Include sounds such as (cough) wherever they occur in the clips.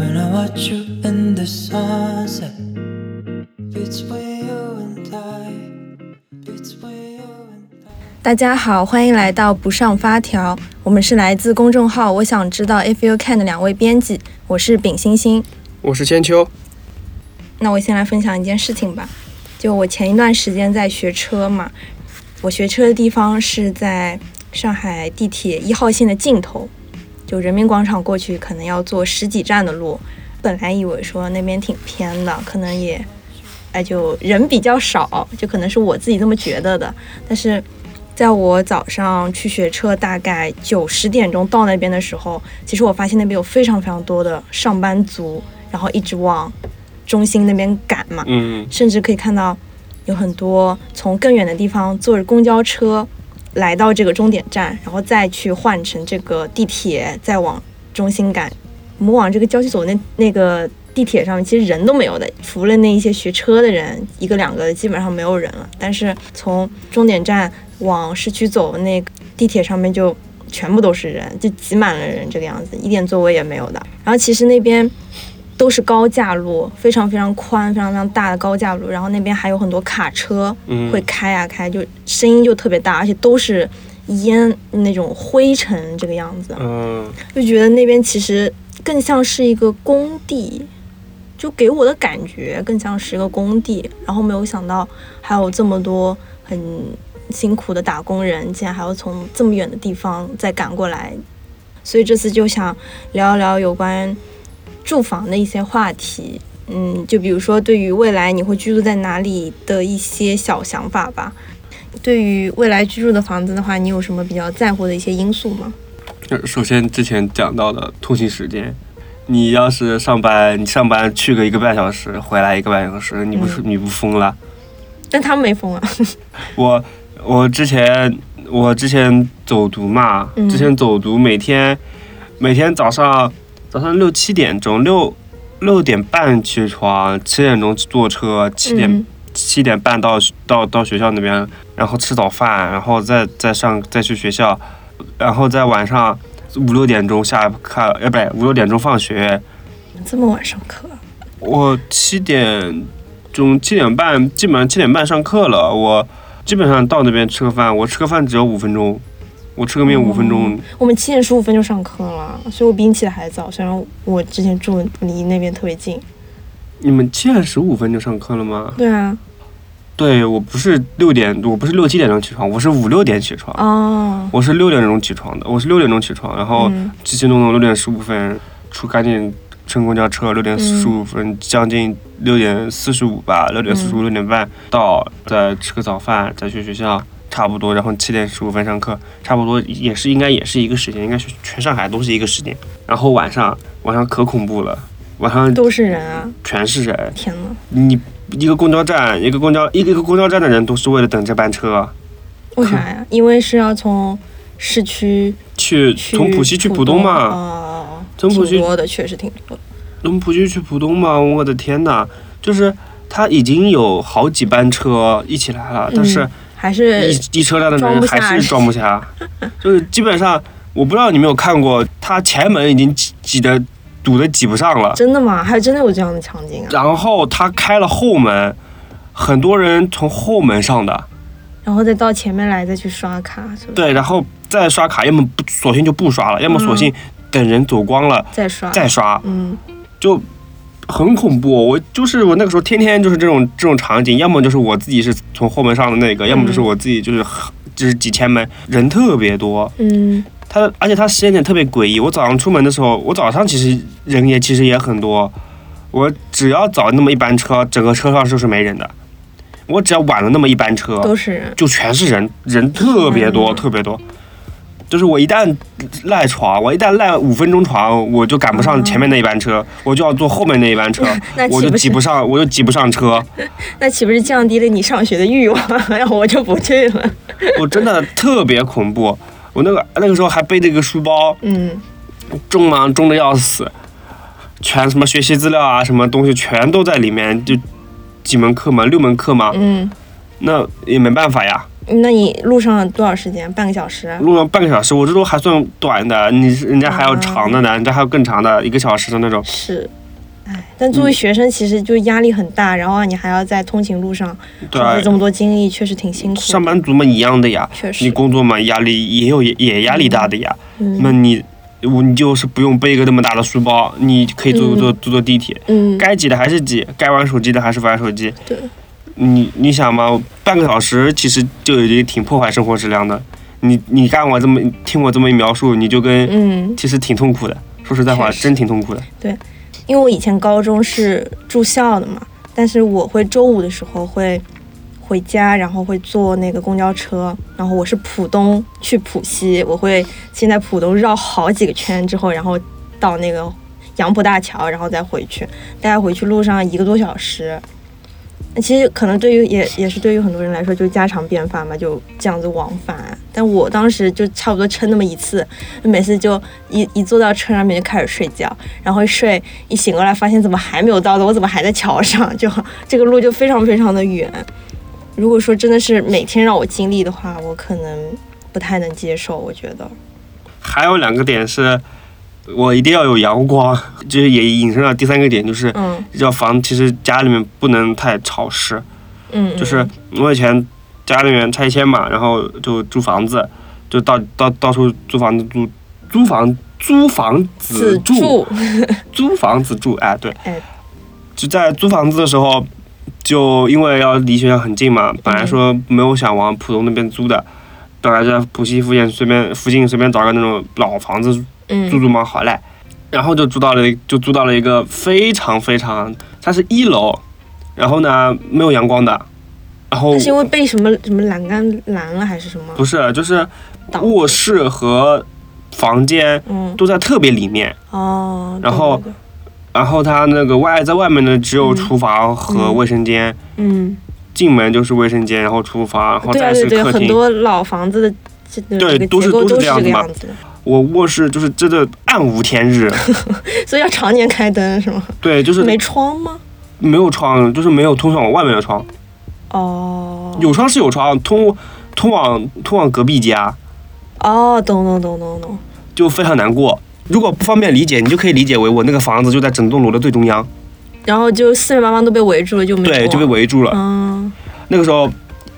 when I watch you in the sunset. Between you and I, between you and I. 大家好，欢迎来到不上发条，我们是来自公众号“我想知道 If You Can” 的两位编辑，我是丙星星。我是千秋，那我先来分享一件事情吧，就我前一段时间在学车嘛，我学车的地方是在上海地铁一号线的尽头，就人民广场过去可能要坐十几站的路。本来以为说那边挺偏的，可能也，哎，就人比较少，就可能是我自己这么觉得的。但是，在我早上去学车，大概九十点钟到那边的时候，其实我发现那边有非常非常多的上班族，然后一直往中心那边赶嘛。嗯，甚至可以看到有很多从更远的地方坐着公交车来到这个终点站，然后再去换乘这个地铁，再往中心赶。我们往这个郊区走那那个地铁上面，其实人都没有的，除了那一些学车的人，一个两个，基本上没有人了。但是从终点站往市区走，那个地铁上面就全部都是人，就挤满了人，这个样子，一点座位也没有的。然后其实那边都是高架路，非常非常宽、非常非常大的高架路，然后那边还有很多卡车嗯。会开啊开，就声音就特别大，而且都是烟那种灰尘这个样子，嗯，就觉得那边其实更像是一个工地，就给我的感觉更像是一个工地。然后没有想到还有这么多很辛苦的打工人，竟然还要从这么远的地方再赶过来，所以这次就想聊一聊有关住房的一些话题。嗯，就比如说对于未来你会居住在哪里的一些小想法吧。对于未来居住的房子的话，你有什么比较在乎的一些因素吗？呃首先之前讲到的通勤时间，你要是上班，你上班去个一个半小时，回来一个半小时，你不是、你不疯了？但他们没疯啊。(laughs) 我我之前我之前走读嘛，嗯之前走读每天每天早上早上六七点钟六六点半起床，七点钟坐车，七点、嗯七点半到到到学校那边，然后吃早饭，然后再再上再去学校，然后在晚上五六点钟下课，呃，不对，五六点钟放学。这么晚上课啊？我七点钟七点半，基本上七点半上课了。我基本上到那边吃个饭，我吃个饭只要五分钟，我吃个面五分钟。我们七点十五分就上课了，所以我比你起的还早。虽然我之前住离那边特别近。你们七点十五分就上课了吗？对啊。对我不是六点，我不是六七点钟起床，我是五六点起床。哦。我是六点钟起床的，我是六点钟起床，然后嗯七七弄弄六点十五分出，赶紧乘公交车，六点十五分，将近六点四十五吧，六点四十五六点半到，再吃个早饭，再去学校，差不多，然后七点十五分上课，差不多也是应该也是一个时间，应该是全上海都是一个时间。然后晚上晚上可恐怖了，晚上都是人啊！全是人，天呐，你一个公交站，一个公交一个一个公交站的人都是为了等这班车。为啥呀？因为是要从市区去去从浦西去浦东嘛，哦，从浦西挺多的，确实挺多的。从浦西去浦东嘛，我的天呐，就是他已经有好几班车一起来了，但是还是一一车站的人还是装不下，(laughs) 就是基本上我不知道你有没有看过，他前门已经挤挤得堵得挤不上了，真的吗？还真的有这样的场景啊！然后他开了后门，很多人从后门上的，然后再到前面来再去刷卡，是吧？对，然后再刷卡，要么不索性就不刷了，要么索性等人走光了再刷。再刷，嗯，就很恐怖。我就是我那个时候天天就是这种这种场景，要么就是我自己是从后门上的那个，要么就是我自己就是就是几千门，人特别多。嗯，它而且他时间点特别诡异。我早上出门的时候，我早上其实人也其实也很多，我只要早那么一班车，整个车上就是没人的。我只要晚了那么一班车，都是人。就全是人，人特别多，嗯特别多。就是我一旦赖床，我一旦赖五分钟床，我就赶不上前面那一班车，我就要坐后面那一班车 (laughs) 我就挤不上，我就挤不上车。(laughs) 那岂不是降低了你上学的欲望？然 (laughs) 后我就不去了。我真的特别恐怖。我那个那个时候还背着一个书包，嗯，重吗重的要死，全什么学习资料啊，什么东西全都在里面，就几门课嘛，六门课嘛，嗯，那也没办法呀。那你路上多少时间？半个小时？路上半个小时，我这都还算短的，你是人家还要长的呢，人家还有更长的，一个小时的那种。是，哎，但作为学生，其实就压力很大，然后你还要在通勤路上对啊耗费这么多精力，确实挺辛苦的。上班族嘛一样的呀，确实你工作嘛压力也有也也压力大的呀。嗯那你我你就是不用背一个那么大的书包，你可以坐嗯坐坐坐地铁，嗯，该挤的还是挤，该玩手机的还是玩手机。对，你你想嘛，半个小时其实就已经挺破坏生活质量的。你你干我这么听我这么一描述，你就跟、嗯，其实挺痛苦的。说实在话，真挺痛苦的。对因为我以前高中是住校的嘛，但是我会周五的时候会回家，然后会坐那个公交车，然后我是浦东去浦西，我会先在浦东绕好几个圈之后，然后到那个杨浦大桥，然后再回去，大概回去路上一个多小时。其实可能对于也也是对于很多人来说，就家常便饭嘛，就这样子往返。但我当时就差不多撑那么一次，每次就一一坐到车上面就开始睡觉，然后睡一醒过来发现怎么还没有到的，我怎么还在桥上？(laughs) 就这个路就非常非常的远。如果说真的是每天让我经历的话，我可能不太能接受。我觉得，还有两个点是，我一定要有阳光，(laughs) 就是也引申到第三个点，就是嗯。要房，其实家里面不能太潮湿。嗯，就是我以前家里面拆迁嘛，然后就租房子，就到到到处租房子租租房租房子住，租房 (laughs) 子住，哎对，哎。就在租房子的时候，就因为要离学校很近嘛，本来说没有想往浦东那边租的，本来就在浦西附近随便附近随便找个那种老房子租嗯。租嘛好嘞，然后就租到了就租到了一个非常非常，它是一楼，然后呢没有阳光的，然后是因为被什么什么栏杆拦了还是什么？不是就是卧室和房间嗯。都在特别里面，哦，然后然后它那个外在外面呢只有嗯厨房和嗯卫生间，嗯，进门就是卫生间，然后厨房，然后再是客厅。很多老房子的对都是都都是这样子嘛我卧室就是真的暗无天日，(laughs) 所以要常年开灯是吗？对，就是没窗吗？没有窗，就是没有通向外面的窗。哦，有窗是有窗，通通往通往隔壁家，哦，懂懂懂懂懂，就非常难过。如果不方便理解，你就可以理解为我那个房子就在整栋楼的最中央，然后就四面八方都被围住了，就没对，就被围住了。嗯，那个时候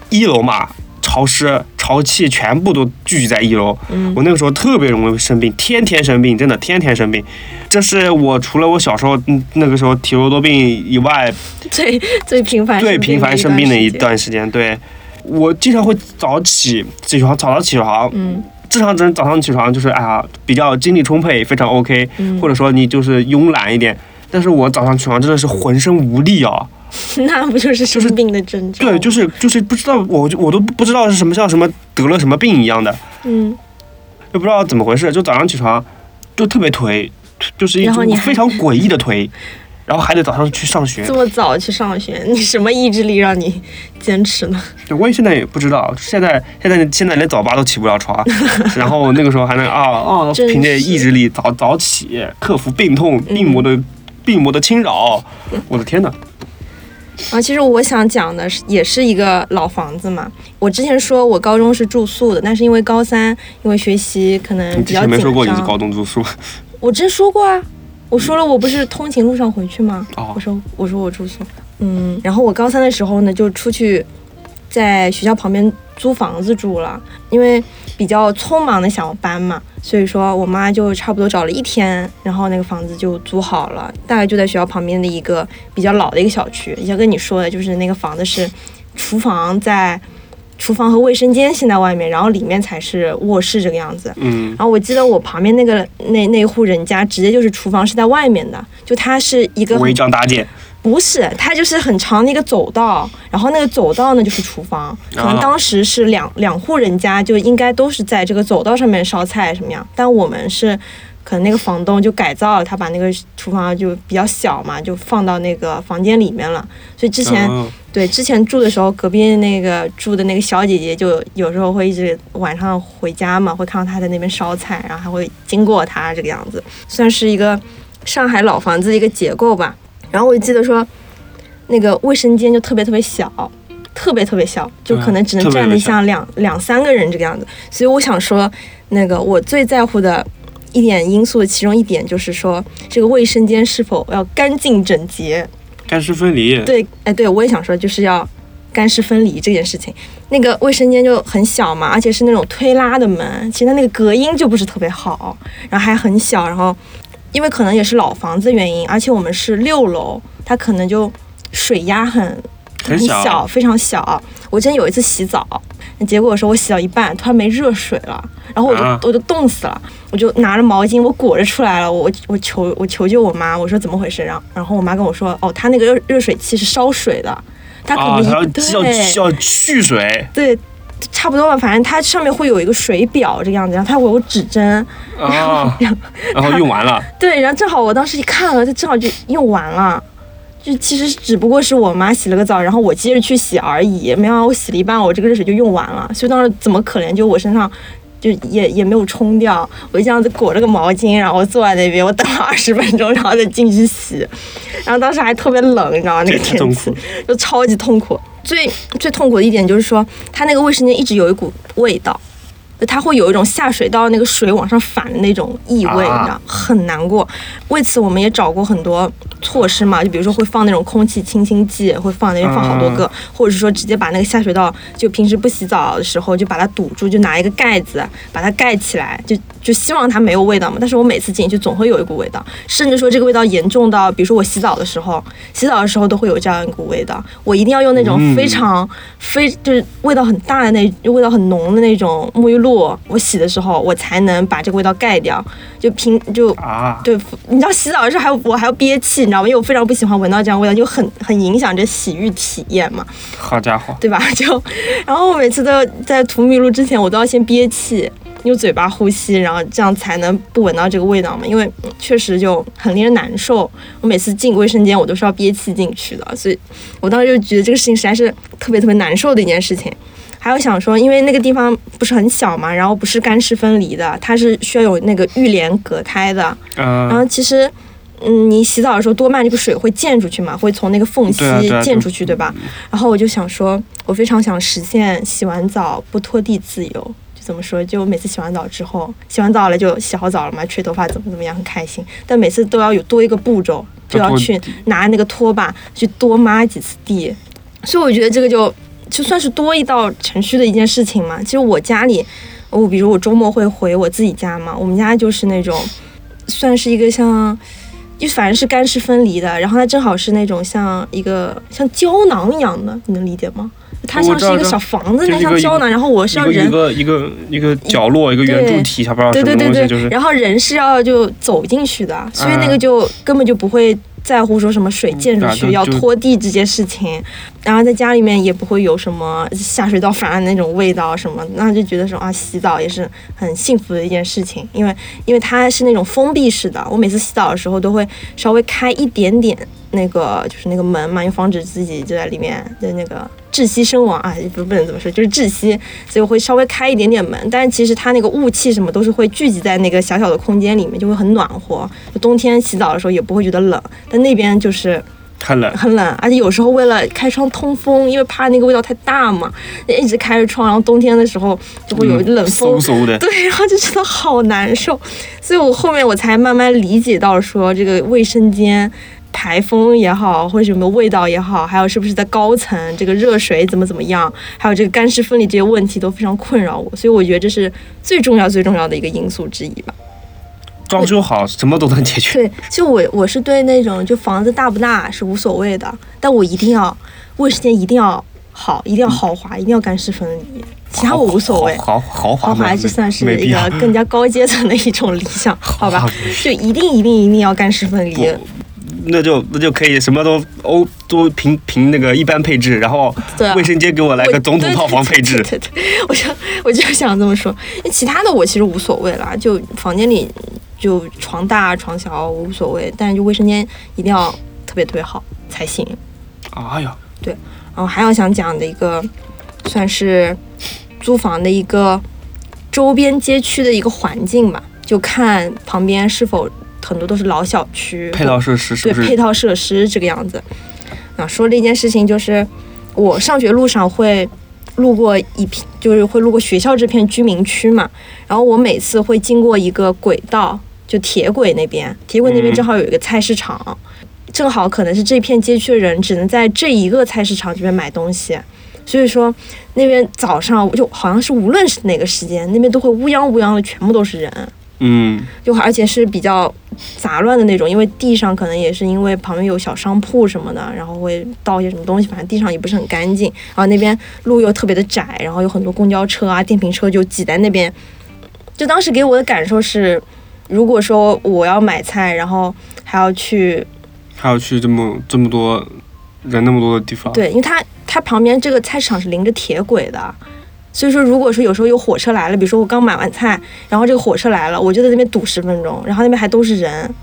一楼嘛，潮湿、潮气全部都聚集在一楼。嗯我那个时候特别容易生病，天天生病，真的天天生病。这是我除了我小时候嗯那个时候体弱多病以外，最最频繁最频繁生病的一段段时间。对，我经常会早起，起床早早起床，嗯正常人早上起床就是哎呀比较精力充沛，非常 OK，嗯，或者说你就是慵懒一点。但是我早上起床真的是浑身无力啊！(laughs) 那不就是生病的征兆？对，就是就是不知道，我就我都不知道是什么像什么得了什么病一样的，嗯，就不知道怎么回事，就早上起床就特别颓，就是一种非常诡异的颓，然后还得早上去上学 (laughs) 这。么早去上学，你什么意志力让你坚持呢？(laughs) 对我也现在也不知道，现在现在现在连早八都起不了床，然后那个时候还能啊啊，真凭借意志力早早起，克服病痛、病魔的病魔的侵扰。我的天哪！啊，其实我想讲的是，也是一个老房子嘛。我之前说我高中是住宿的，但是因为高三因为学习可能比较紧前没说过你是张，高中住宿我之前说过啊，我说了我不是通勤路上回去吗？哦我说我说我住宿，嗯，然后我高三的时候呢，就出去在学校旁边租房子住了，因为比较匆忙的想要搬嘛，所以说我妈就差不多找了一天，然后那个房子就租好了，大概就在学校旁边的一个比较老的一个小区。像跟你说的，就是那个房子是厨房在。厨房和卫生间现在外面，然后里面才是卧室这个样子。嗯然后我记得我旁边那个那那户人家，直接就是厨房是在外面的，就它是一个很违章搭建，不是，它就是很长的一个走道，然后那个走道呢就是厨房，可能啊当时是两两户人家就应该都是在这个走道上面烧菜什么样，但我们是。可能那个房东就改造了，他把那个厨房就比较小嘛，就放到那个房间里面了。所以之前、嗯对之前住的时候，隔壁那个住的那个小姐姐就有时候会一直晚上回家嘛，会看到她在那边烧菜，然后还会经过她这个样子，算是一个上海老房子的一个结构吧。然后我就记得说，那个卫生间就特别特别小，特别特别小，就可能只能站得特别小像两两三个人这个样子。所以我想说，那个我最在乎的一点因素，其中一点就是说，这个卫生间是否要干净整洁。干湿分离。对，哎，对我也想说，就是要干湿分离这件事情。那个卫生间就很小嘛，而且是那种推拉的门，其实它那个隔音就不是特别好，然后还很小，然后因为可能也是老房子原因，而且我们是六楼，它可能就水压很很小小，非常小。我之前有一次洗澡，结果说我洗到一半突然没热水了，然后我就、啊我就冻死了，我就拿着毛巾我裹着出来了，我我求我求救我妈，我说怎么回事？然后然后我妈跟我说，哦，它那个热热水器是烧水的，它可啊，能要对要要蓄水对。差不多吧，反正它上面会有一个水表这个样子，然后它会有指针，啊，(laughs) 然后用完了，(laughs) 对，然后正好我当时一看了，它正好就用完了，就其实只不过是我妈洗了个澡，然后我接着去洗而已，没想到我洗了一半，我这个热水就用完了，所以当时怎么可怜，就我身上就也也没有冲掉，我就这样子裹着个毛巾，然后坐在那边，我等了二十分钟，然后再进去洗，然后当时还特别冷，你知道吗？那个天气就超级痛苦。最最痛苦的一点就是说，它那个卫生间一直有一股味道。就它会有一种下水道那个水往上反的那种异味，啊你知道，很难过。为此，我们也找过很多措施嘛，就比如说会放那种空气清新剂，会放那边放好多个，或者是说直接把那个下水道，就平时不洗澡的时候就把它堵住，就拿一个盖子把它盖起来，就就希望它没有味道嘛。但是我每次进去总会有一股味道，甚至说这个味道严重到，比如说我洗澡的时候，洗澡的时候都会有这样一股味道，我一定要用那种嗯非常、非就是味道很大的那味道很浓的那种沐浴露，我洗的时候我才能把这个味道盖掉。就平就啊，对，你知道洗澡的时候还有我还要憋气，你知道吗？因为我非常不喜欢闻到这样味道，就很很影响这洗浴体验嘛，好家伙，对吧？(laughs) 就然后我每次都要在涂沐浴露之前，我都要先憋气。用嘴巴呼吸，然后这样才能不闻到这个味道嘛？因为嗯确实就很令人难受。我每次进卫生间，我都是要憋气进去的，所以我当时就觉得这个事情实在是特别特别难受的一件事情。还有想说，因为那个地方不是很小嘛，然后不是干湿分离的，它是需要有那个浴帘隔开的。然后嗯，其实，嗯，你洗澡的时候多半这个水会溅出去嘛，会从那个缝隙溅出去，对吧？然后我就想说，我非常想实现洗完澡不拖地自由。就怎么说？就每次洗完澡之后，洗完澡了就洗好澡了嘛，吹头发怎么怎么样，很开心。但每次都要有多一个步骤，就要去拿那个拖把去多抹几次地。所以我觉得这个就就算是多一道程序的一件事情嘛。其实我家里，我比如我周末会回我自己家嘛，我们家就是那种算是一个像。就反正是干湿分离的，然后它正好是那种像一个像胶囊一样的，你能理解吗？它像是一个小房子，那像胶囊，然后我是要人一个一个一个角落，一个圆柱体，还不知道对什么东西，对对对，就是然后人是要就走进去的，所以那个啊就根本就不会在乎说什么水溅出去、要拖地这件事情，然后在家里面也不会有什么下水道反而那种味道什么，那就觉得说啊，洗澡也是很幸福的一件事情，因为因为它是那种封闭式的，我每次洗澡的时候都会稍微开一点点那个就是那个门嘛，因为防止自己就在里面的那个窒息身亡啊，不不能这么说，就是窒息，所以我会稍微开一点点门，但是其实它那个雾气什么都是会聚集在那个小小的空间里面，就会很暖和。冬天洗澡的时候也不会觉得冷，但那边就是很冷，很冷，而且有时候为了开窗通风，因为怕那个味道太大嘛，一直开着窗，然后冬天的时候就会有冷风，嗖嗖的，(laughs) 对，然后就觉得好难受，所以我后面我才慢慢理解到说这个卫生间。排风也好，或者什么味道也好，还有是不是在高层，这个热水怎么怎么样，还有这个干湿分离这些问题都非常困扰我，所以我觉得这是最重要最重要的一个因素之一吧。装修好什么都能解决。对，就我我是对那种就房子大不大是无所谓的，但我一定要卫生间一定要好，一定要豪华，一定要干湿分离，其他我无所谓。豪豪华豪华没这算是一个更加高阶层的一种理想，(laughs) 好吧？就一定一定一定要干湿分离。不那就那就可以什么都欧都凭凭那个一般配置，然后卫生间给我来个总统套房配置。对对对对对，我就我就想这么说，因为其他的我其实无所谓了，就房间里就床大床小无所谓，但是就卫生间一定要特别特别好才行。哎呀，对然后还要想讲的一个，算是租房的一个周边街区的一个环境吧，就看旁边是否很多都是老小区，配套设施是对配套设施这个样子。啊，说了一件事情就是，我上学路上会路过一片，就是会路过学校这片居民区嘛，然后我每次会经过一个轨道，就铁轨那边，铁轨那边嗯。正好有一个菜市场，正好可能是这片街区的人只能在这一个菜市场这边买东西，所以说那边早上就好像是无论是哪个时间，那边都会乌泱乌泱的全部都是人。嗯就而且是比较杂乱的那种，因为地上可能也是因为旁边有小商铺什么的，然后会倒一些什么东西，反正地上也不是很干净。然后那边路又特别的窄，然后有很多公交车啊、电瓶车就挤在那边。就当时给我的感受是，如果说我要买菜，然后还要去还要去这么这么多人那么多的地方，对，因为它它旁边这个菜市场是临着铁轨的，所以说如果说有时候有火车来了，比如说我刚买完菜，然后这个火车来了，我就在那边堵十分钟，然后那边还都是人，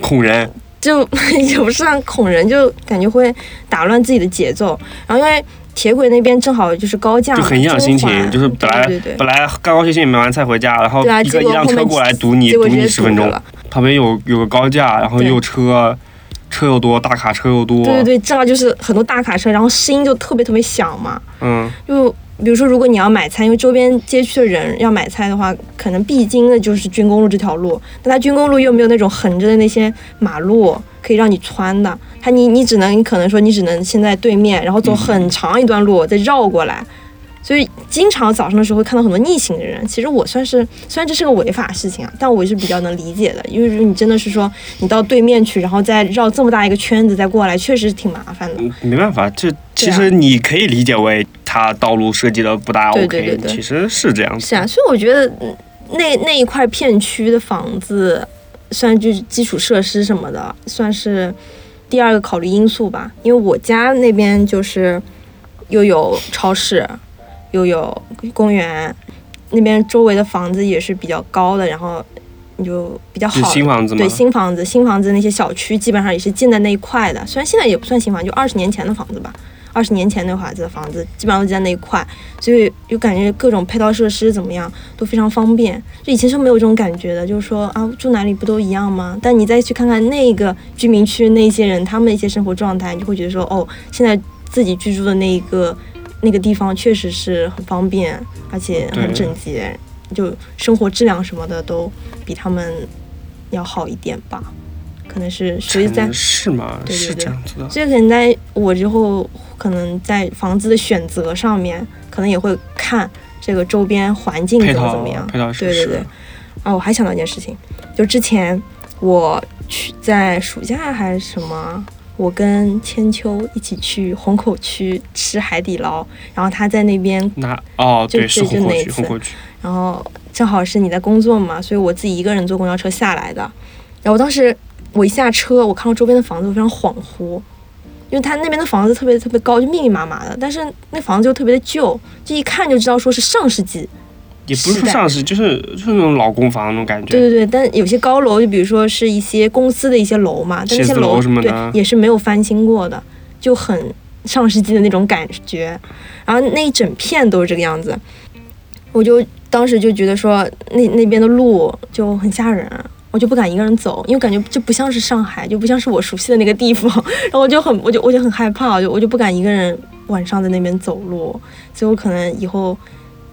恐人，就 (laughs) 也不算恐人，就感觉会打乱自己的节奏。然后因为铁轨那边正好就是高架嘛，就很影响心情，就是本来本来高高兴兴买完菜回家，然后一个一辆车过来堵你堵你十分钟。旁边有有个高架，然后又车车又多，大卡车又多，对对对，正好就是很多大卡车，然后声音就特别特别响嘛。嗯。就比如说，如果你要买菜，因为周边街区的人要买菜的话，可能必经的就是军工路这条路，但它军工路又没有那种横着的那些马路可以让你穿的，它你你只能你可能说你只能先在对面，然后走很长一段路再绕过来。所以经常早上的时候会看到很多逆行的人。其实我算是，虽然这是个违法事情啊，但我也是比较能理解的，因为你真的是说你到对面去，然后再绕这么大一个圈子再过来，确实是挺麻烦的。嗯没办法，这其实你可以理解为它道路设计的不大 OK，对对对对其实是这样子。是啊，所以我觉得嗯那那一块片区的房子，算就是基础设施什么的，算是第二个考虑因素吧。因为我家那边就是又有超市，又有公园，那边周围的房子也是比较高的，然后你就比较好。新房子吗？对新房子，新房子那些小区基本上也是建在那一块的，虽然现在也不算新房，就二十年前的房子吧。二十年前那会儿子的房子基本上都在那一块，所以就感觉各种配套设施怎么样都非常方便。就以前是没有这种感觉的，就是说啊住哪里不都一样吗？但你再去看看那个居民区那些人他们的一些生活状态，你就会觉得说哦，现在自己居住的那一个那个地方确实是很方便，而且很整洁，就生活质量什么的都比他们要好一点吧。可能是所以在是对对对这样子的。所以可能在我之后，可能在房子的选择上面，可能也会看这个周边环境怎么怎么样。对对对。啊，我还想到一件事情，就之前我去在暑假还是什么，我跟千秋一起去虹口区吃海底捞，然后他在那边那哦，就对，是就就虹口区，那一次虹口区。然后正好是你在工作嘛，所以我自己一个人坐公交车下来的。然后当时我一下车，我看到周边的房子，我非常恍惚，因为他那边的房子特别特别高，就密密麻麻的，但是那房子又特别的旧，就一看就知道说是上世纪。也不是说上市，就是就是那种老公房那种感觉。对对对，但有些高楼，就比如说是一些公司的一些楼嘛，但那些楼什么对的也是没有翻新过的，就很上世纪的那种感觉。然后那一整片都是这个样子，我就当时就觉得说那那边的路就很吓人。我就不敢一个人走，因为感觉就不像是上海，就不像是我熟悉的那个地方，(laughs) 然后我就很，我就我就很害怕，我就我就不敢一个人晚上在那边走路，所以我可能以后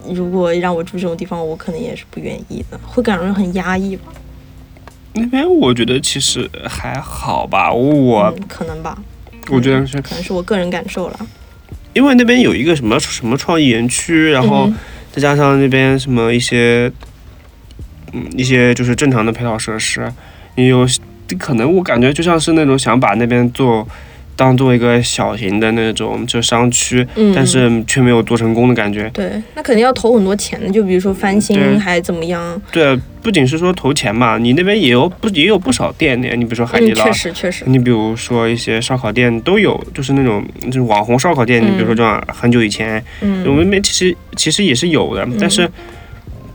如果让我住这种地方，我可能也是不愿意的，会感觉很压抑吧。那边我觉得其实还好吧，我嗯、可能吧，我觉得是可能是我个人感受了。因为那边有一个什么什么创意园区，然后嗯再加上那边什么一些，嗯，一些就是正常的配套设施，也有可能我感觉就像是那种想把那边做当做一个小型的那种就商区，嗯，但是却没有做成功的感觉。对，那肯定要投很多钱的，就比如说翻新还怎么样。对，不仅是说投钱嘛，你那边也有不也有不少店的，你比如说海底嗯，捞确，实确实，你比如说一些烧烤店都有，就是那种就是网红烧烤店，你比如说这样很久以前，我嗯们那边其实其实也是有的，但是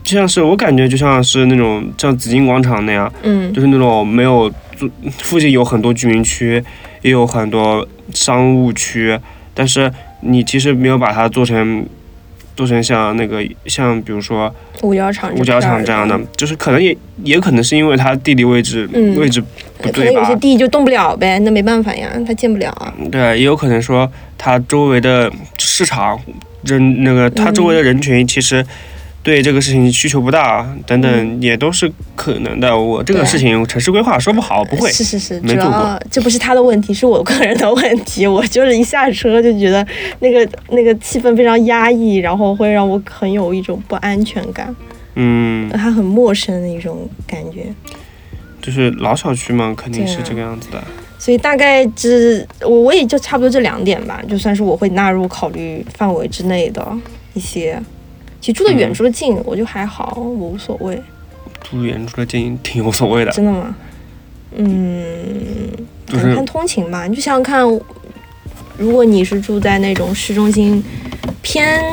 就像是我感觉就像是那种像紫金广场那样，嗯。就是那种没有住附近有很多居民区，也有很多商务区，但是你其实没有把它做成做成像那个像比如说五角场五角场这样的，就是可能也也可能是因为它地理位置、嗯位置不对吧能有些？地就动不了呗，那没办法呀，它建不了啊。对，也有可能说它周围的市场人那个它周围的人群其实对这个事情需求不大，等等也都是可能的。我这个事情城市规划说不好不会，是是是，主没做过要这不是他的问题，是我个人的问题。我就是一下车就觉得那个那个气氛非常压抑，然后会让我很有一种不安全感，嗯，它很陌生的一种感觉。就是老小区嘛，肯定是这个样子的。所以大概只我我也就差不多这两点吧，就算是我会纳入考虑范围之内的一些。其实住的远嗯住得近，我就还好，我无所谓。住远住的近挺无所谓的，真的吗？嗯，就是看通勤吧。你就想想看，如果你是住在那种市中心偏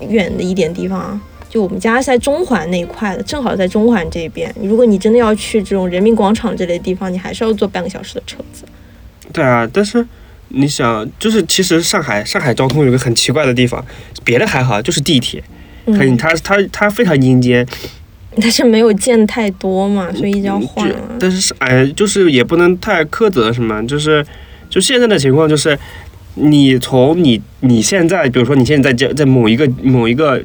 远的一点地方，就我们家是在中环那一块的，正好在中环这边。如果你真的要去这种人民广场这类地方，你还是要坐半个小时的车子。对啊，但是你想，就是其实上海上海交通有个很奇怪的地方，别的还好，就是地铁，可以嗯，它它它非常阴间，但是没有见太多嘛，所以一直要换就啊。但是是哎，就是也不能太苛责什么，就是就现在的情况就是，你从你你现在，比如说你现在在在某一个某一个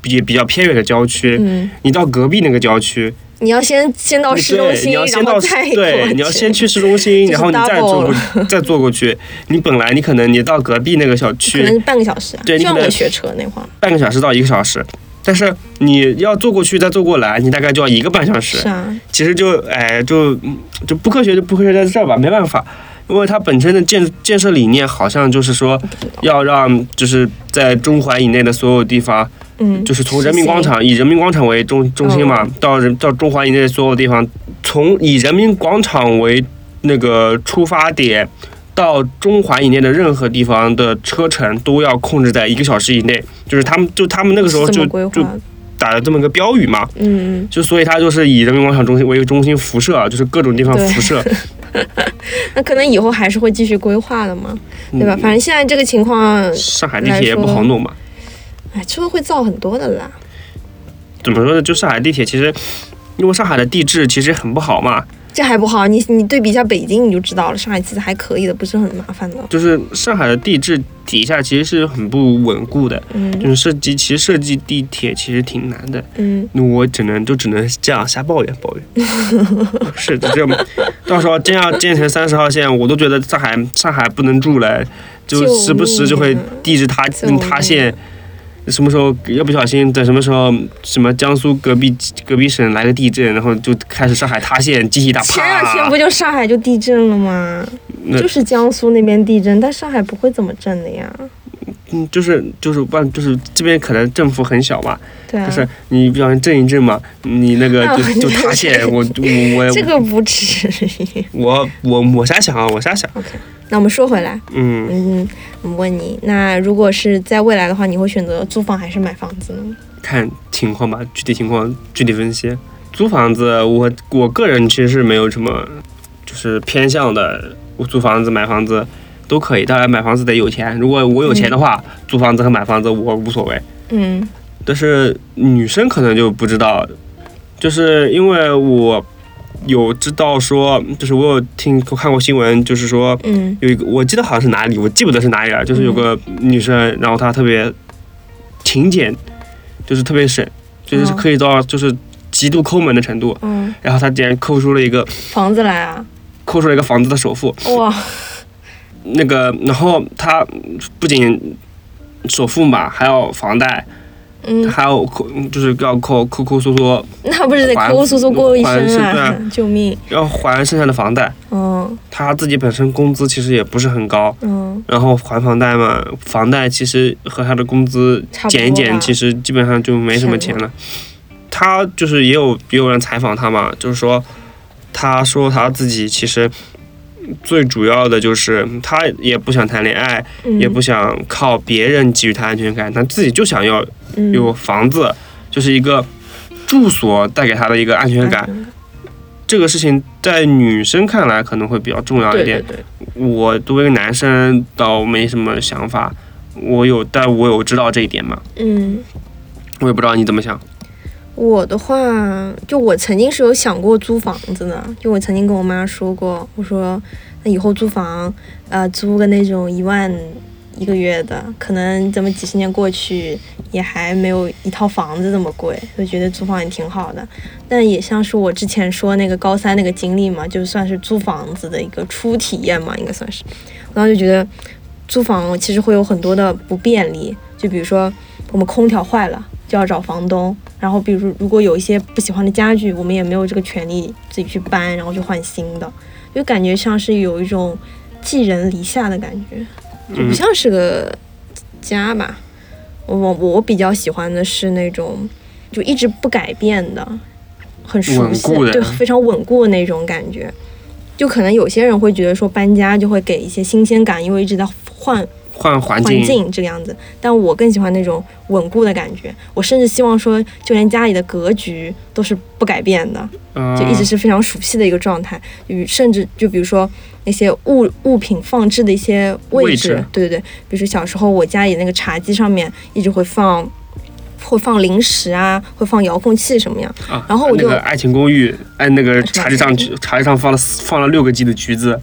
比比较偏远的郊区，嗯，你到隔壁那个郊区，你要先先到市中心，你要先到然后再对，你要先去市中心，(laughs) 然后你再坐过 (laughs) 再坐过去。你本来你可能你到隔壁那个小区可能区半个小时啊，对你可能学车那会儿。半个小时到一个小时，但是你要坐过去再坐过来，你大概就要一个半小时。是啊，其实就哎就嗯就不科学就不科学在这儿吧，没办法，因为它本身的建建设理念好像就是说要让就是在中环以内的所有地方，嗯，就是从人民广场以人民广场为中中心嘛，到人到中环以内的所有地方，从以人民广场为那个出发点。到中环以内的任何地方的车程都要控制在一个小时以内，就是他们就他们那个时候就就的。打了这么个标语嘛，嗯，就所以它就是以人民广场中心为中心辐射，就是各种地方辐射，(laughs) 那可能以后还是会继续规划的嘛，对嗯吧？反正现在这个情况，上海地铁也不好弄嘛。哎，车会造很多的啦。怎么说呢？就上海地铁其实，因为上海的地质其实很不好嘛，这还不好，你你对比一下北京你就知道了，上海其实还可以的，不是很麻烦的。就是上海的地质底下其实是很不稳固的，就嗯是设计其实设计地铁其实挺难的。嗯，那我只能就只能这样瞎抱怨抱怨。(laughs) 是的，这样到时候真要建成三十号线，我都觉得上海上海不能住了，就时不时就会地质塌塌陷。什么时候要不小心，等什么时候什么江苏隔壁隔壁省来个地震，然后就开始上海塌陷，机器大前两天不，就上海就地震了吗？就是江苏那边地震，但上海不会怎么震的呀。嗯就是就是万就是这边可能政府很小嘛，对啊，就是你不小心震一震嘛，你那个啊就就塌陷，我我我这个不至于。我我我瞎想啊，我瞎想，那我们说回来，嗯，嗯，我问你，那如果是在未来的话，你会选择租房还是买房子呢？看情况吧，具体情况具体分析。租房子，我我个人其实是没有什么就是偏向的，我租房子买房子都可以，当然买房子得有钱，如果我有钱的话，租房子和买房子我无所谓。嗯但是女生可能就不知道，就是因为我有知道说，就是我有听看过新闻，就是说嗯。有一个，我记得好像是哪里，我记不得是哪里了，就是有个女生，然后她特别勤俭，就是特别省，就是哦可以到就是极度抠门的程度，嗯，然后她竟然抠出了一个房子来啊！抠出了一个房子的首付，哇，那个，然后她不仅首付嘛，还要房贷，嗯，还有抠，就是要抠抠抠缩缩，那不是得还抠抠搜搜过一生啊！(laughs) 救命！要还剩下的房贷。嗯他自己本身工资其实也不是很高，嗯，然后还房贷嘛，房贷其实和他的工资减一减，其实基本上就没什么钱了。他就是也有也有人采访他嘛，就是说，他说他自己其实最主要的就是他也不想谈恋爱，嗯。也不想靠别人给予他安全感，他自己就想要嗯。有房子，就是一个住所带给他的一个安全感。嗯这个事情在女生看来可能会比较重要一点。对对。对，我作为一个男生倒没什么想法，我有，但我有知道这一点嘛，嗯，我也不知道你怎么想。我的话，就我曾经是有想过租房子的，就我曾经跟我妈说过，我说那以后租房，呃，租个那种一万一个月的，可能这么几十年过去，也还没有一套房子这么贵，就觉得租房也挺好的。但也像是我之前说那个高三那个经历嘛，就算是租房子的一个初体验嘛，应该算是。然后就觉得租房其实会有很多的不便利，就比如说我们空调坏了就要找房东，然后比如如果有一些不喜欢的家具，我们也没有这个权利自己去搬，然后去换新的，就感觉像是有一种寄人篱下的感觉，就不嗯像是个家吧。我我我比较喜欢的是那种就一直不改变的，很熟悉，稳固的对，非常稳固的那种感觉。就可能有些人会觉得说搬家就会给一些新鲜感，因为一直在换换环环境这个样子。但我更喜欢那种稳固的感觉。我甚至希望说，就连家里的格局都是不改变的，嗯就一直是非常熟悉的一个状态。与甚至就比如说那些物物品放置的一些位置，位置对对对，比如说小时候我家里那个茶几上面一直会放。会放零食啊，会放遥控器什么样？啊，然后我就那个《爱情公寓》哎那个茶几上茶几上放了放了六个 G 的橘子，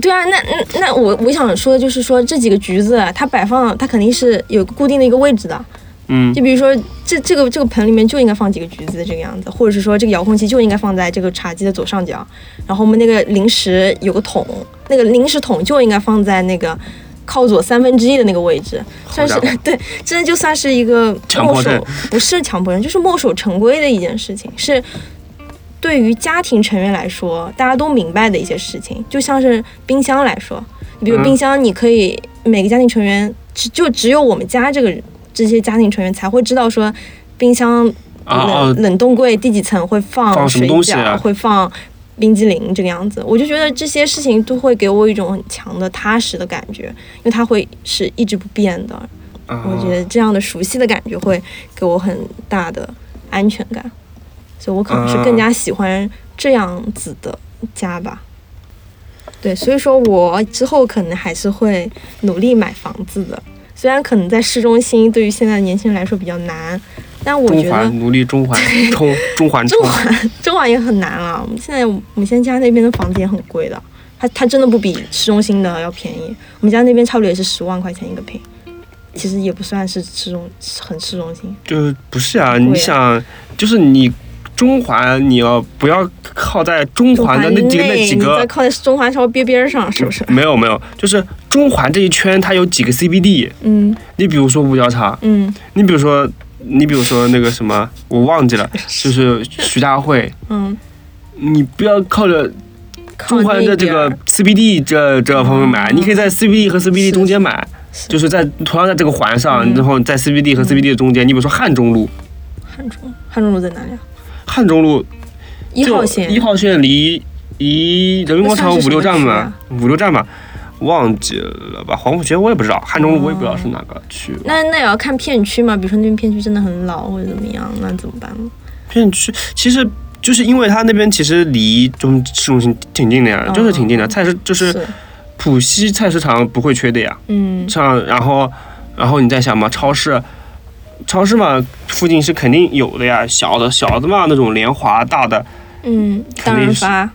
对啊，那那那我我想说的就是说这几个橘子它摆放它肯定是有个固定的一个位置的，嗯就比如说这这个这个盆里面就应该放几个橘子这个样子，或者是说这个遥控器就应该放在这个茶几的左上角，然后我们那个零食有个桶，那个零食桶就应该放在那个靠左三分之一的那个位置，算是 (laughs) 对，真的就算是一个墨守不是强迫症，就是墨守成规的一件事情，是。对于家庭成员来说，大家都明白的一些事情，就像是冰箱来说，比如嗯冰箱，你可以每个家庭成员只就只有我们家这个这些家庭成员才会知道说，冰箱冷、冷冻柜第几层会放放什么水饺，东西啊会放冰激凌这个样子。我就觉得这些事情都会给我一种很强的踏实的感觉，因为它会是一直不变的。啊我觉得这样的熟悉的感觉会给我很大的安全感，所以我可能是更加喜欢这样子的家吧。对，所以说我之后可能还是会努力买房子的，虽然可能在市中心对于现在的年轻人来说比较难，但我觉得努力中环冲中环 (laughs) 中，环中环也很难了。我们现在我们现在家那边的房子也很贵的，它它真的不比市中心的要便宜。我们家那边差不多也是十万块钱一个平，其实也不算是市中很市中心。就是不是啊？啊你想，就是你中环你要不要靠在中中环的那几个那几个？靠在中环稍微边边上，是不是？没有没有，就是中环这一圈它有几个 CBD，嗯。你比如说五角场，嗯。你比如说你比如说那个什么，我忘记了，就是徐家汇，嗯，你不要靠着中环的这个 CBD 这这方面买，嗯。你可以在 CBD 和 CBD 中间买，就是在同样在这个环上，嗯。然后在 CBD 和 CBD 的中间，你比如说汉中路，汉中汉中路在哪里啊？汉中路一号线。一号线离离人民广场五六站吧五六站吧，忘记了吧？黄浦区我也不知道，汉中路我也不知道是哪个区。那那也要看片区嘛，比如说那边片区真的很老或者怎么样，那怎么办呢？片区其实就是因为它那边其实离中市中心挺近的呀，哦就是挺近的。菜市就是浦西菜市场不会缺的呀。嗯像然后然后你再想嘛，超市。超市嘛，附近是肯定有的呀，小的小的嘛，那种联华大的，嗯，大润发、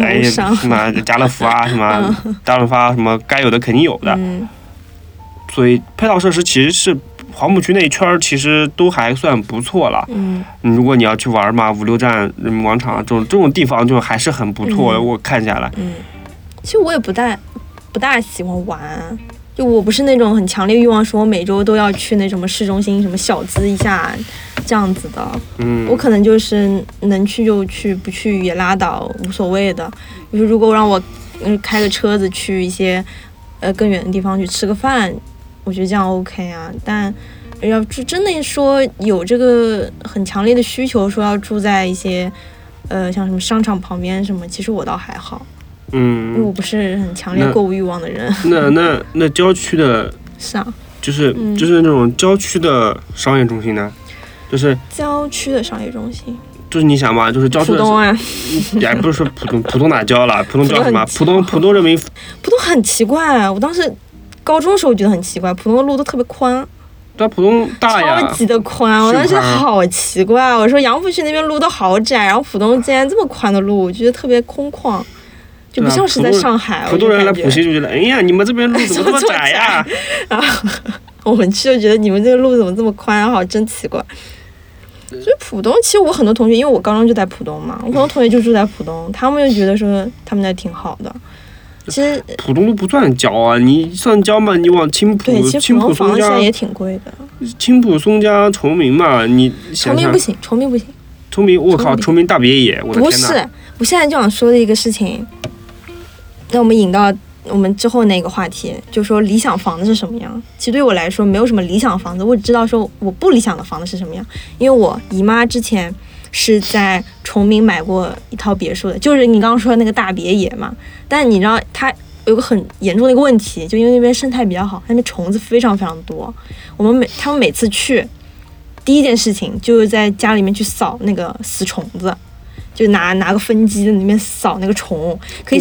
哎，(laughs) 什么家乐福啊，(laughs) 什么大润发，什么该有的肯定有的。嗯。所以配套设施其实是黄浦区那一圈儿其实都还算不错了。嗯。嗯如果你要去玩嘛，五六站人民广场这种这种地方就还是很不错我看下来，嗯，其实我也不大不大喜欢玩，就我不是那种很强烈欲望，说我每周都要去那什么市中心什么小资一下这样子的。嗯，我可能就是能去就去，不去也拉倒，无所谓的。就是如果让我嗯开个车子去一些呃更远的地方去吃个饭，我觉得这样 OK 啊。但要是真的说有这个很强烈的需求，说要住在一些呃像什么商场旁边什么，其实我倒还好，因为我嗯，不是很强烈购物欲望的人。(laughs) 那那那郊区的，是啊，就是、嗯。就是那种郊区的商业中心呢，就是郊区的商业中心，就是你想嘛，就是郊区的，浦东啊，也不是说浦东浦东哪郊了，浦东叫什么？浦浦东很东浦东人民浦东很奇怪，我当时高中时候觉得很奇怪，浦东的路都特别宽，对啊，浦东大呀超，级的宽，我当时好奇怪，我说杨浦区那边路都好窄，然后浦东竟然这么宽的路，我觉得特别空旷，就不像是在上海。普通人来浦西就觉得，哎呀，你们这边路 (laughs) 怎么这么窄呀？(laughs) 我们去就觉得你们这个路怎么这么宽，然后真奇怪。所以浦东，其实我很多同学，因为我高中就在浦东嘛，我很多同学就住在浦东，他们就觉得说他们那挺好的。其实浦东都不算郊啊，你算郊嘛？你往青浦对，、青浦、松江、也挺贵的。青浦、松江、崇明嘛，你崇明不，行，崇明不行。崇明，我靠，崇明大别野，我的不天呐！是，我现在就想说的一个事情，那我们引到我们之后那个话题，就说理想房子是什么样。其实对我来说，没有什么理想房子，我只知道说我不理想的房子是什么样。因为我姨妈之前是在崇明买过一套别墅的，就是你刚刚说的那个大别野嘛。但你知道它有个很严重的一个问题，就因为那边生态比较好，那边虫子非常非常多。我们每他们每次去，第一件事情就是在家里面去扫那个死虫子。就拿拿个分机在里面扫那个虫，可以，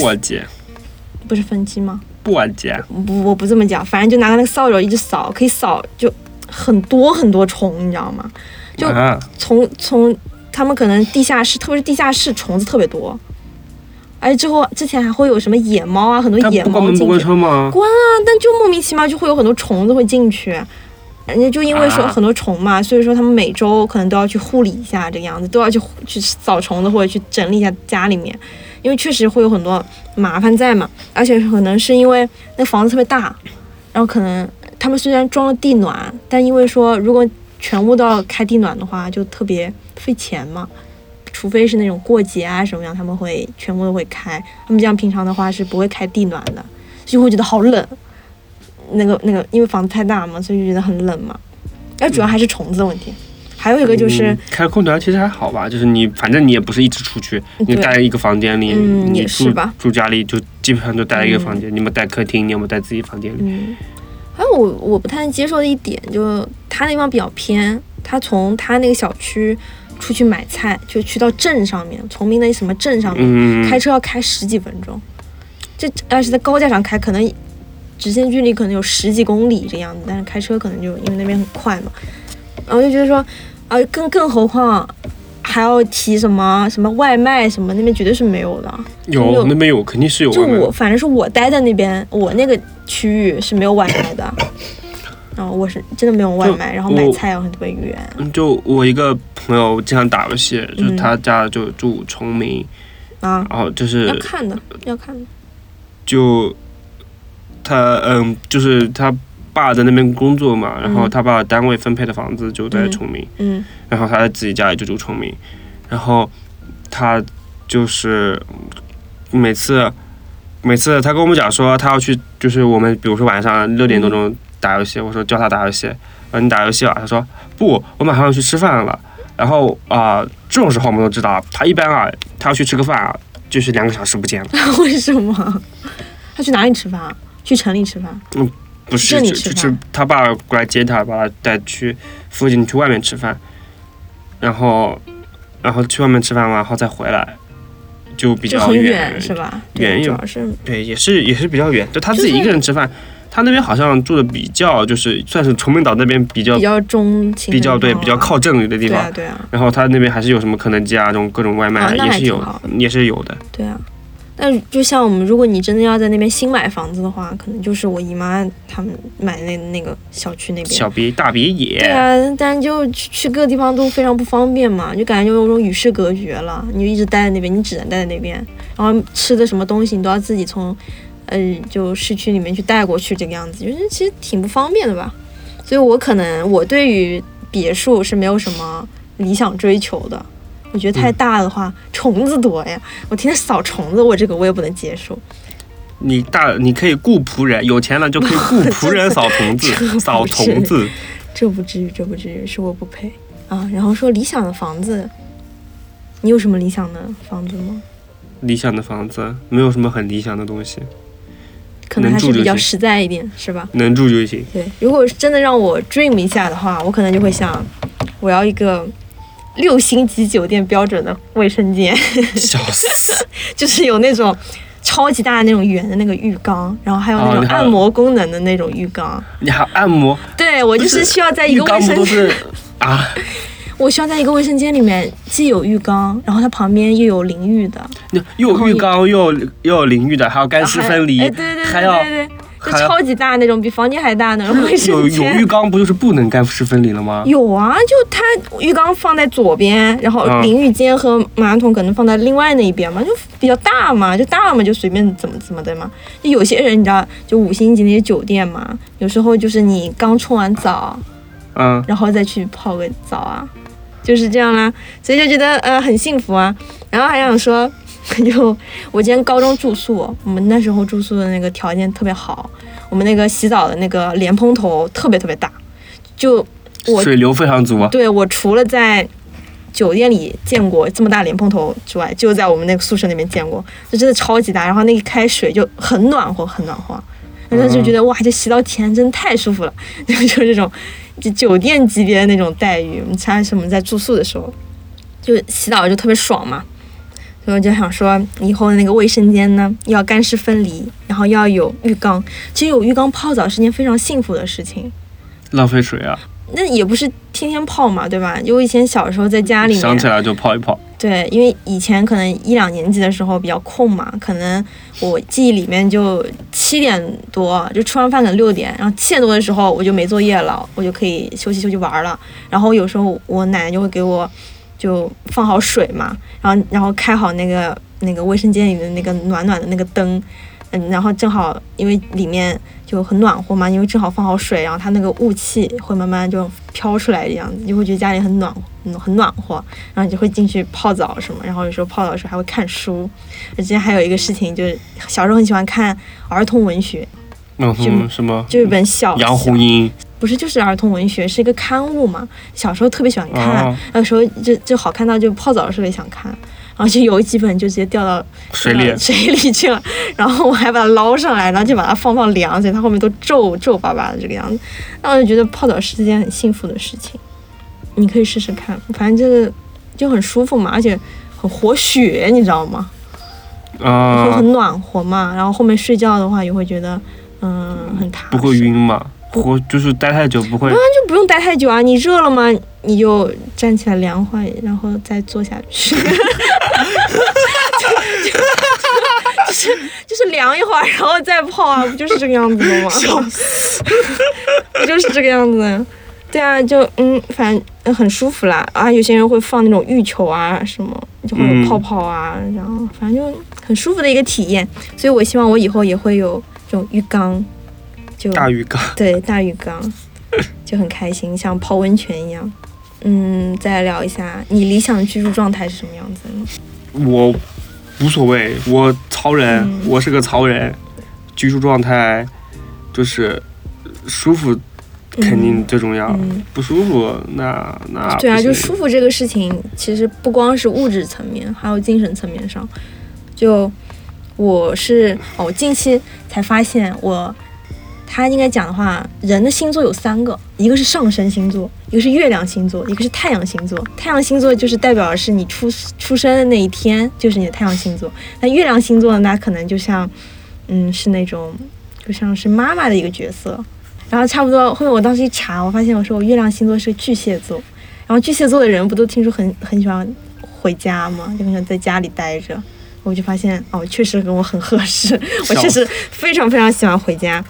不是分机吗？不完结，不，我不这么讲，反正就拿个那个扫帚一直扫，可以扫就很多很多虫，你知道吗？就啊，从从他们可能地下室，特别是地下室虫子特别多，而且之后之前还会有什么野猫啊，很多野猫进去，车吗？关啊，但就莫名其妙就会有很多虫子会进去。人家就因为说啊很多虫嘛，所以说他们每周可能都要去护理一下这个样子，都要去去扫虫子或者去整理一下家里面，因为确实会有很多麻烦在嘛，而且可能是因为那房子特别大，然后可能他们虽然装了地暖，但因为说如果全屋都要开地暖的话，就特别费钱嘛。除非是那种过节啊什么样，他们会全部都会开。他们这样平常的话是不会开地暖的，就会觉得好冷。那个那个，因为房子太大嘛，所以就觉得很冷嘛。而主要还是虫子的问题。还有一个就是嗯，开空调其实还好吧，就是你反正你也不是一直出去，你待在一个房间里，嗯你住也是吧。住家里就基本上就待在一个房间，你们待客厅，你有没有带自己房间里？嗯，还有我我不太能接受的一点，就他那地方比较偏，他从他那个小区出去买菜，就去到镇上面，崇明的什么镇上面，嗯，开车要开十几分钟。这要是在高架上开，可能直线距离可能有十几公里这样子，但是开车可能就因为那边很快嘛，然后就觉得说，啊，更更何况还要提什么什么外卖什么，那边绝对是没有的。有有那边有肯定是有就我反正是我待在那边，我那个区域是没有外卖的。(laughs) 然后我是真的没有外卖，然后买菜要很特别远。嗯就我一个朋友经常打游戏，就他家就住崇明，啊，然后就是要看的，要看的。就他嗯，就是他爸在那边工作嘛，然后嗯他爸单位分配的房子就在崇明，嗯然后他在自己家里就住崇明，然后他就是每次每次他跟我们讲说他要去，就是我们比如说晚上六点多钟打游戏，我说叫他打游戏，啊你打游戏吧，他说不，我马上要去吃饭了。然后啊、这种时候我们都知道，他一般啊，他要去吃个饭啊，就是两个小时不见了，(laughs) 为什么？他去哪里吃饭啊？去城里吃饭？不是这里吃去去吃他爸过来接他，把他带去附近去外面吃饭，然后然后去外面吃饭完，然后再回来，就比较远是吧？远有对也是也是比较远，就他自己一个人吃饭，他那边好像住的比较就是算是崇明岛那边比较比较中比较对比较靠镇里的地方，对啊对啊然后他那边还是有什么肯德基啊这种各种外卖、啊也是有也是有的，对啊。但就像我们，如果你真的要在那边新买房子的话，可能就是我姨妈他们买的那那个小区那边。小别大别野，对啊，但就去去各个地方都非常不方便嘛，就感觉就有种与世隔绝了。你就一直待在那边，你只能待在那边，然后吃的什么东西你都要自己从，呃，就市区里面去带过去，这个样子，就是其实挺不方便的吧。所以我可能我对于别墅是没有什么理想追求的。我觉得太大的话，虫子多呀，我天天扫虫子，我这个我也不能接受。你大你可以雇仆人，有钱了就可以雇 (laughs) 仆人扫虫子，扫虫子。这不至于，这不至于，是我不配啊。然后说理想的房子，你有什么理想的房子吗？理想的房子没有什么很理想的东西，可能还是比较实在一点，是吧？能住就行。对，如果真的让我 dream 一下的话，我可能就会想，我要一个六星级酒店标准的卫生间，笑死！(laughs) 就是有那种超级大的那种圆的那个浴缸，然后还有那种按摩功能的那种浴缸。你还按摩，对我就是需要在一个卫生缸不都是啊？我需要在一个卫生间里面既有浴缸，然后它旁边又有淋浴的，又有浴缸，又有又有淋浴的，还有干湿分离，哎，对对对对对，就超级大那种，比房间还大那种卫有有生间。浴缸不就是不能干湿分离了吗？有啊，就它浴缸放在左边，然后嗯淋浴间和马桶可能放在另外那一边嘛，就比较大嘛，就大嘛就随便怎么怎么的嘛。就有些人你知道，就五星级那些酒店嘛，有时候就是你刚冲完澡，嗯，然后再去泡个澡啊，就是这样啦，所以就觉得呃很幸福啊。然后还想说，(laughs) 就我今天高中住宿，我们那时候住宿的那个条件特别好，我们那个洗澡的那个莲蓬头特别特别大，就我水流非常足啊。对我除了在酒店里见过这么大莲蓬头之外，就在我们那个宿舍那边见过，就真的超级大。然后那一开水就很暖和，很暖和。然后就觉得哇，这洗澡体验真的太舒服了，(laughs) 就就这种就酒店级别的那种待遇。我们差是我们在住宿的时候，就洗澡就特别爽嘛。所以我就想说，以后的那个卫生间呢，要干湿分离，然后要有浴缸。其实有浴缸泡澡是件非常幸福的事情。浪费水啊！那也不是天天泡嘛，对吧？就我以前小时候在家里面，想起来就泡一泡。对，因为以前可能一两年级的时候比较空嘛，可能我记忆里面就七点多就吃完饭可能六点，然后七点多的时候我就没作业了，我就可以休息休息玩了。然后有时候我奶奶就会给我就放好水嘛，然后然后开好那个那个卫生间里的那个暖暖的那个灯，嗯，然后正好因为里面就很暖和嘛，因为正好放好水，然后它那个雾气会慢慢就飘出来一样子，你就会觉得家里很暖嗯很暖和，然后你就会进去泡澡什么，然后有时候泡澡的时候还会看书。之前还有一个事情就是小时候很喜欢看儿童文学，嗯哼，什么就一本小杨红樱不是就是儿童文学，是一个刊物嘛。小时候特别喜欢看，哦有时候就就好看到就泡澡的时候也想看，然后就有几本就直接掉到水里水里去了，(laughs) 然后我还把它捞上来，然后就把它放放凉，所以它后面都皱皱巴巴的这个样子。然后我就觉得泡澡是件很幸福的事情，你可以试试看，反正就是就很舒服嘛，而且很活血，你知道吗？会啊，很暖和嘛，然后后面睡觉的话也会觉得嗯很踏实，不会晕嘛？活就是待太久不会。就不用待太久啊，你热了吗？你就站起来凉快，然后再坐下去，就是就是凉一会儿，然后再泡啊，不就是这个样子的吗？不就是这个样子的？对啊，就嗯，反正呃很舒服啦。啊，有些人会放那种浴球啊什么，就会有泡泡啊，然后反正就很舒服的一个体验。所以我希望我以后也会有这种浴缸，就大浴缸，(laughs) 对，大浴缸 (laughs) 就很开心，像泡温泉一样。嗯，再聊一下你理想的居住状态是什么样子的呢？我无所谓，我潮人，嗯我是个潮人，居住状态就是舒服，肯定最重要。嗯，不舒服，那那对啊，就舒服这个事情，其实不光是物质层面，还有精神层面上。就我是哦，我近期才发现我。他应该讲的话，人的星座有三个，一个是上升星座，一个是月亮星座，一个是太阳星座。太阳星座就是代表的是你出出生的那一天，就是你的太阳星座。那月亮星座呢，那可能就像，嗯，是那种就像是妈妈的一个角色。然后差不多后面我当时一查，我发现我说我月亮星座是巨蟹座，然后巨蟹座的人不都听说很很喜欢回家吗？就很喜欢在家里待着。我就发现哦，确实跟我很合适，我确实非常非常喜欢回家。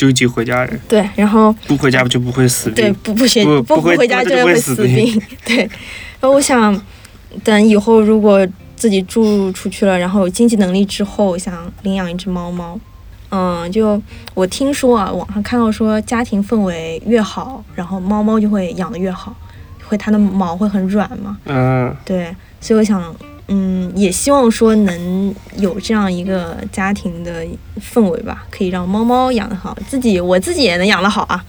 究极回家人，对，然后不回家就不会死对。不不学不不回回家就会死病。(laughs) 对，然后我想等以后如果自己住出去了，然后有经济能力之后，想领养一只猫猫。嗯，就我听说啊，网上看到说家庭氛围越好，然后猫猫就会养的越好，会它的毛会很软嘛。嗯，对，所以我想，嗯，也希望说能有这样一个家庭的氛围吧，可以让猫猫养得好，自己我自己也能养得好啊。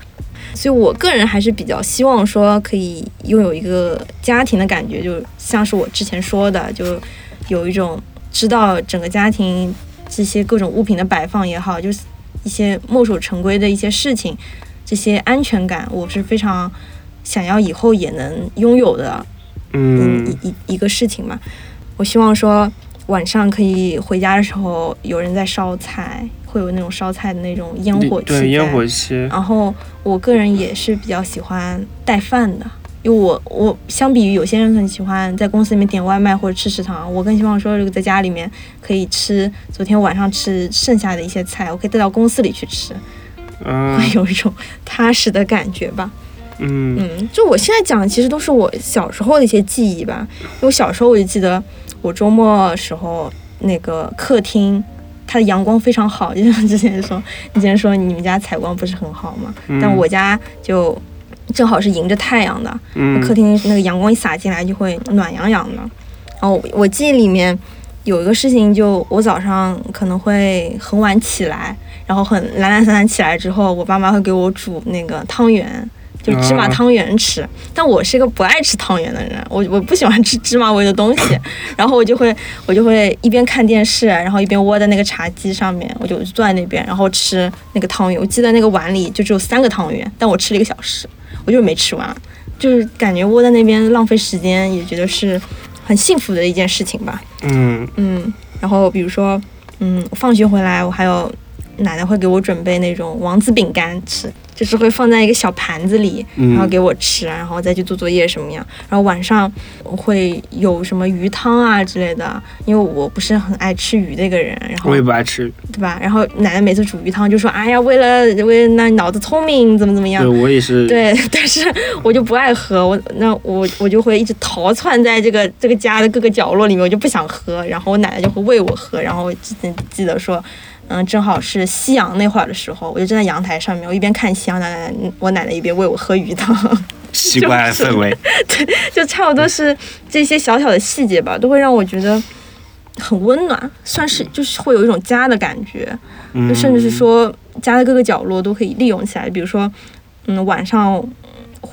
所以我个人还是比较希望说可以拥有一个家庭的感觉，就像是我之前说的，就有一种知道整个家庭这些各种物品的摆放也好，就是一些墨守成规的一些事情，这些安全感，我是非常想要以后也能拥有的。嗯，嗯，一一一个事情嘛。我希望说，晚上可以回家的时候，有人在烧菜，会有那种烧菜的那种烟火气。对烟火气，然后我个人也是比较喜欢带饭的，因为我我相比于有些人很喜欢在公司里面点外卖或者吃食堂，我更希望说这个在家里面可以吃昨天晚上吃剩下的一些菜，我可以带到公司里去吃，嗯会有一种踏实的感觉吧。嗯嗯，就我现在讲的其实都是我小时候的一些记忆吧。因为我小时候我就记得，我周末时候那个客厅，它的阳光非常好，就像之前说，你之前说你们家采光不是很好嘛，嗯但我家就正好是迎着太阳的，嗯客厅那个阳光一洒进来就会暖洋洋的。然后我我记忆里面有一个事情，就我早上可能会很晚起来，然后很懒懒散散起来之后，我爸妈会给我煮那个汤圆。就芝麻啊。汤圆吃，但我是一个不爱吃汤圆的人，我我不喜欢吃芝麻味的东西，(laughs) 然后我就会我就会一边看电视，然后一边窝在那个茶几上面，我就坐在那边，然后吃那个汤圆。我记得那个碗里就只有三个汤圆，但我吃了一个小时，我就是没吃完，就是感觉窝在那边浪费时间，也觉得是很幸福的一件事情吧。嗯。嗯，然后比如说，嗯，我放学回来，我还有奶奶会给我准备那种王子饼干吃，就是会放在一个小盘子里，嗯然后给我吃，然后再去做作业什么样。然后晚上我会有什么鱼汤啊之类的，因为我不是很爱吃鱼的一个人，然后我也不爱吃，对吧？然后奶奶每次煮鱼汤就说：“哎呀，为了为了那脑子聪明，怎么怎么样对。”我也是，对，(laughs) 但是我就不爱喝，我那我我就会一直逃窜在这个这个家的各个角落里面，我就不想喝，然后我奶奶就会喂我喝，然后我之前记得说，嗯，正好是夕阳那会儿的时候，我就站在阳台上面，我一边看夕阳，奶奶我奶奶一边喂我喝鱼汤，(laughs) 习惯氛围，(laughs) 就差不多是这些小小的细节吧，都会让我觉得很温暖，算是就是会有一种家的感觉。就嗯甚至是说家的各个角落都可以利用起来。比如说，嗯，晚上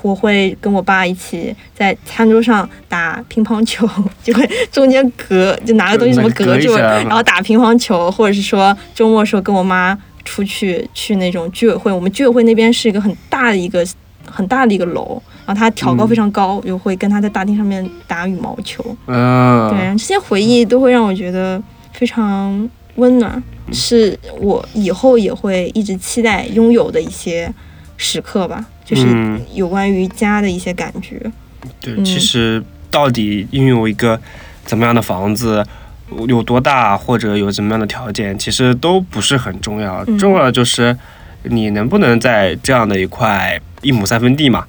我会跟我爸一起在餐桌上打乒乓球，就会中间隔就拿个东西什么隔住，然后打乒乓球，或者是说周末的时候跟我妈出去去那种居委会，我们居委会那边是一个很大的一个很大的一个楼。然后它挑高非常高，我就会跟他在大厅上面打羽毛球。嗯，对，这些回忆都会让我觉得非常温暖，是我以后也会一直期待拥有的一些时刻吧，就是嗯有关于家的一些感觉。对，嗯其实到底拥有一个怎么样的房子，有多大或者有怎么样的条件，其实都不是很重要。嗯重要的就是你能不能在这样的一块一亩三分地嘛，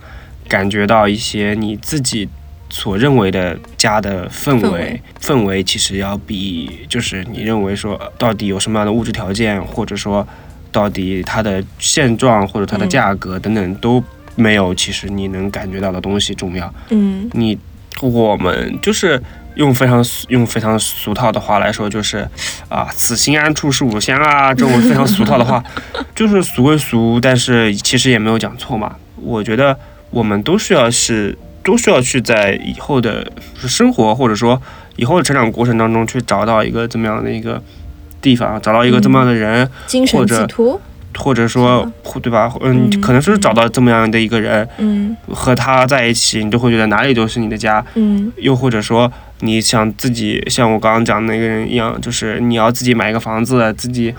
感觉到一些你自己所认为的家的氛围氛围。其实要比就是你认为说呃到底有什么样的物质条件，或者说到底它的现状或者它的嗯价格等等都没有，其实你能感觉到的东西重要。嗯你我们就是用非常俗用非常俗套的话来说，就是啊，此心安处是吾乡啊，这种非常俗套的话，(laughs) 就是俗归俗，但是其实也没有讲错嘛。我觉得我们都需要是都需要去在以后的生活或者说以后的成长过程当中去找到一个怎么样的一个地方，找到一个这么样的人，精神或者寄托。或者说对吧？嗯，嗯可能是找到这么样的一个人，嗯和他在一起，你就会觉得哪里都是你的家。嗯又或者说，你想自己像我刚刚讲的那个人一样，就是你要自己买一个房子，自己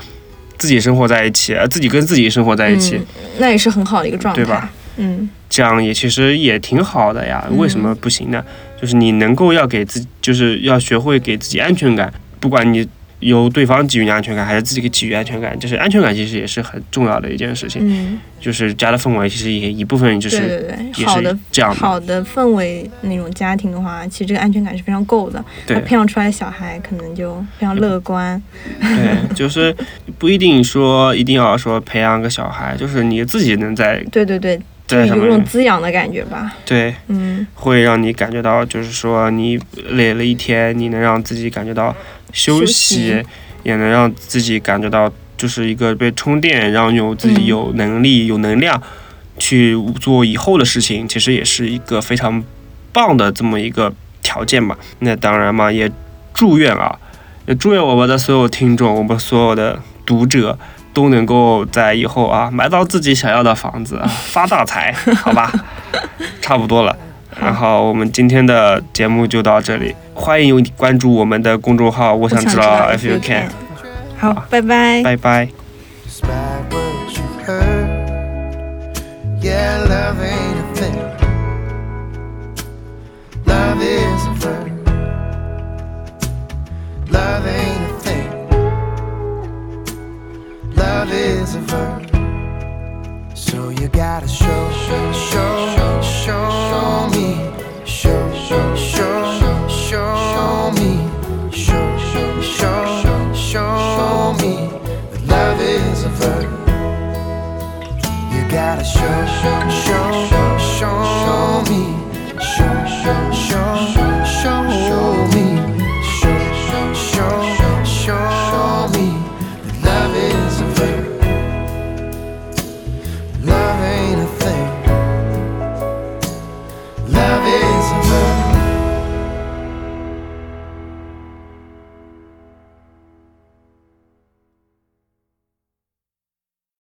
自己生活在一起，呃自己跟自己生活在一起，嗯，那也是很好的一个状态，对吧？嗯这样也其实也挺好的呀。嗯为什么不行呢？就是你能够要给自己，就是要学会给自己安全感，不管你。由对方给予你安全感，还是自己给给予安全感，就是安全感其实也是很重要的一件事情。嗯，就是家的氛围，其实也一部分就对是对对，也是好的这样的。好的氛围那种家庭的话，其实这个安全感是非常够的。对那培养出来的小孩可能就非常乐观。对，(laughs) 就是不一定说一定要说培养个小孩，就是你自己能在对对对，有种，滋养的感觉吧。对，嗯会让你感觉到，就是说你累了一天，你能让自己感觉到休休息，也能让自己感觉到就是一个被充电，让有自己嗯有能力、有能量去做以后的事情，其实也是一个非常棒的这么一个条件吧。那当然嘛，也祝愿啊，也祝愿我们的所有听众，我们所有的读者。都能够在以后啊买到自己想要的房子，(laughs) 发大财，好吧？差不多了。然后我们今天的节目就到这里，欢迎关注我们的公众号，我我想知道 if you you can。好，拜拜。拜拜。Despite what 就像是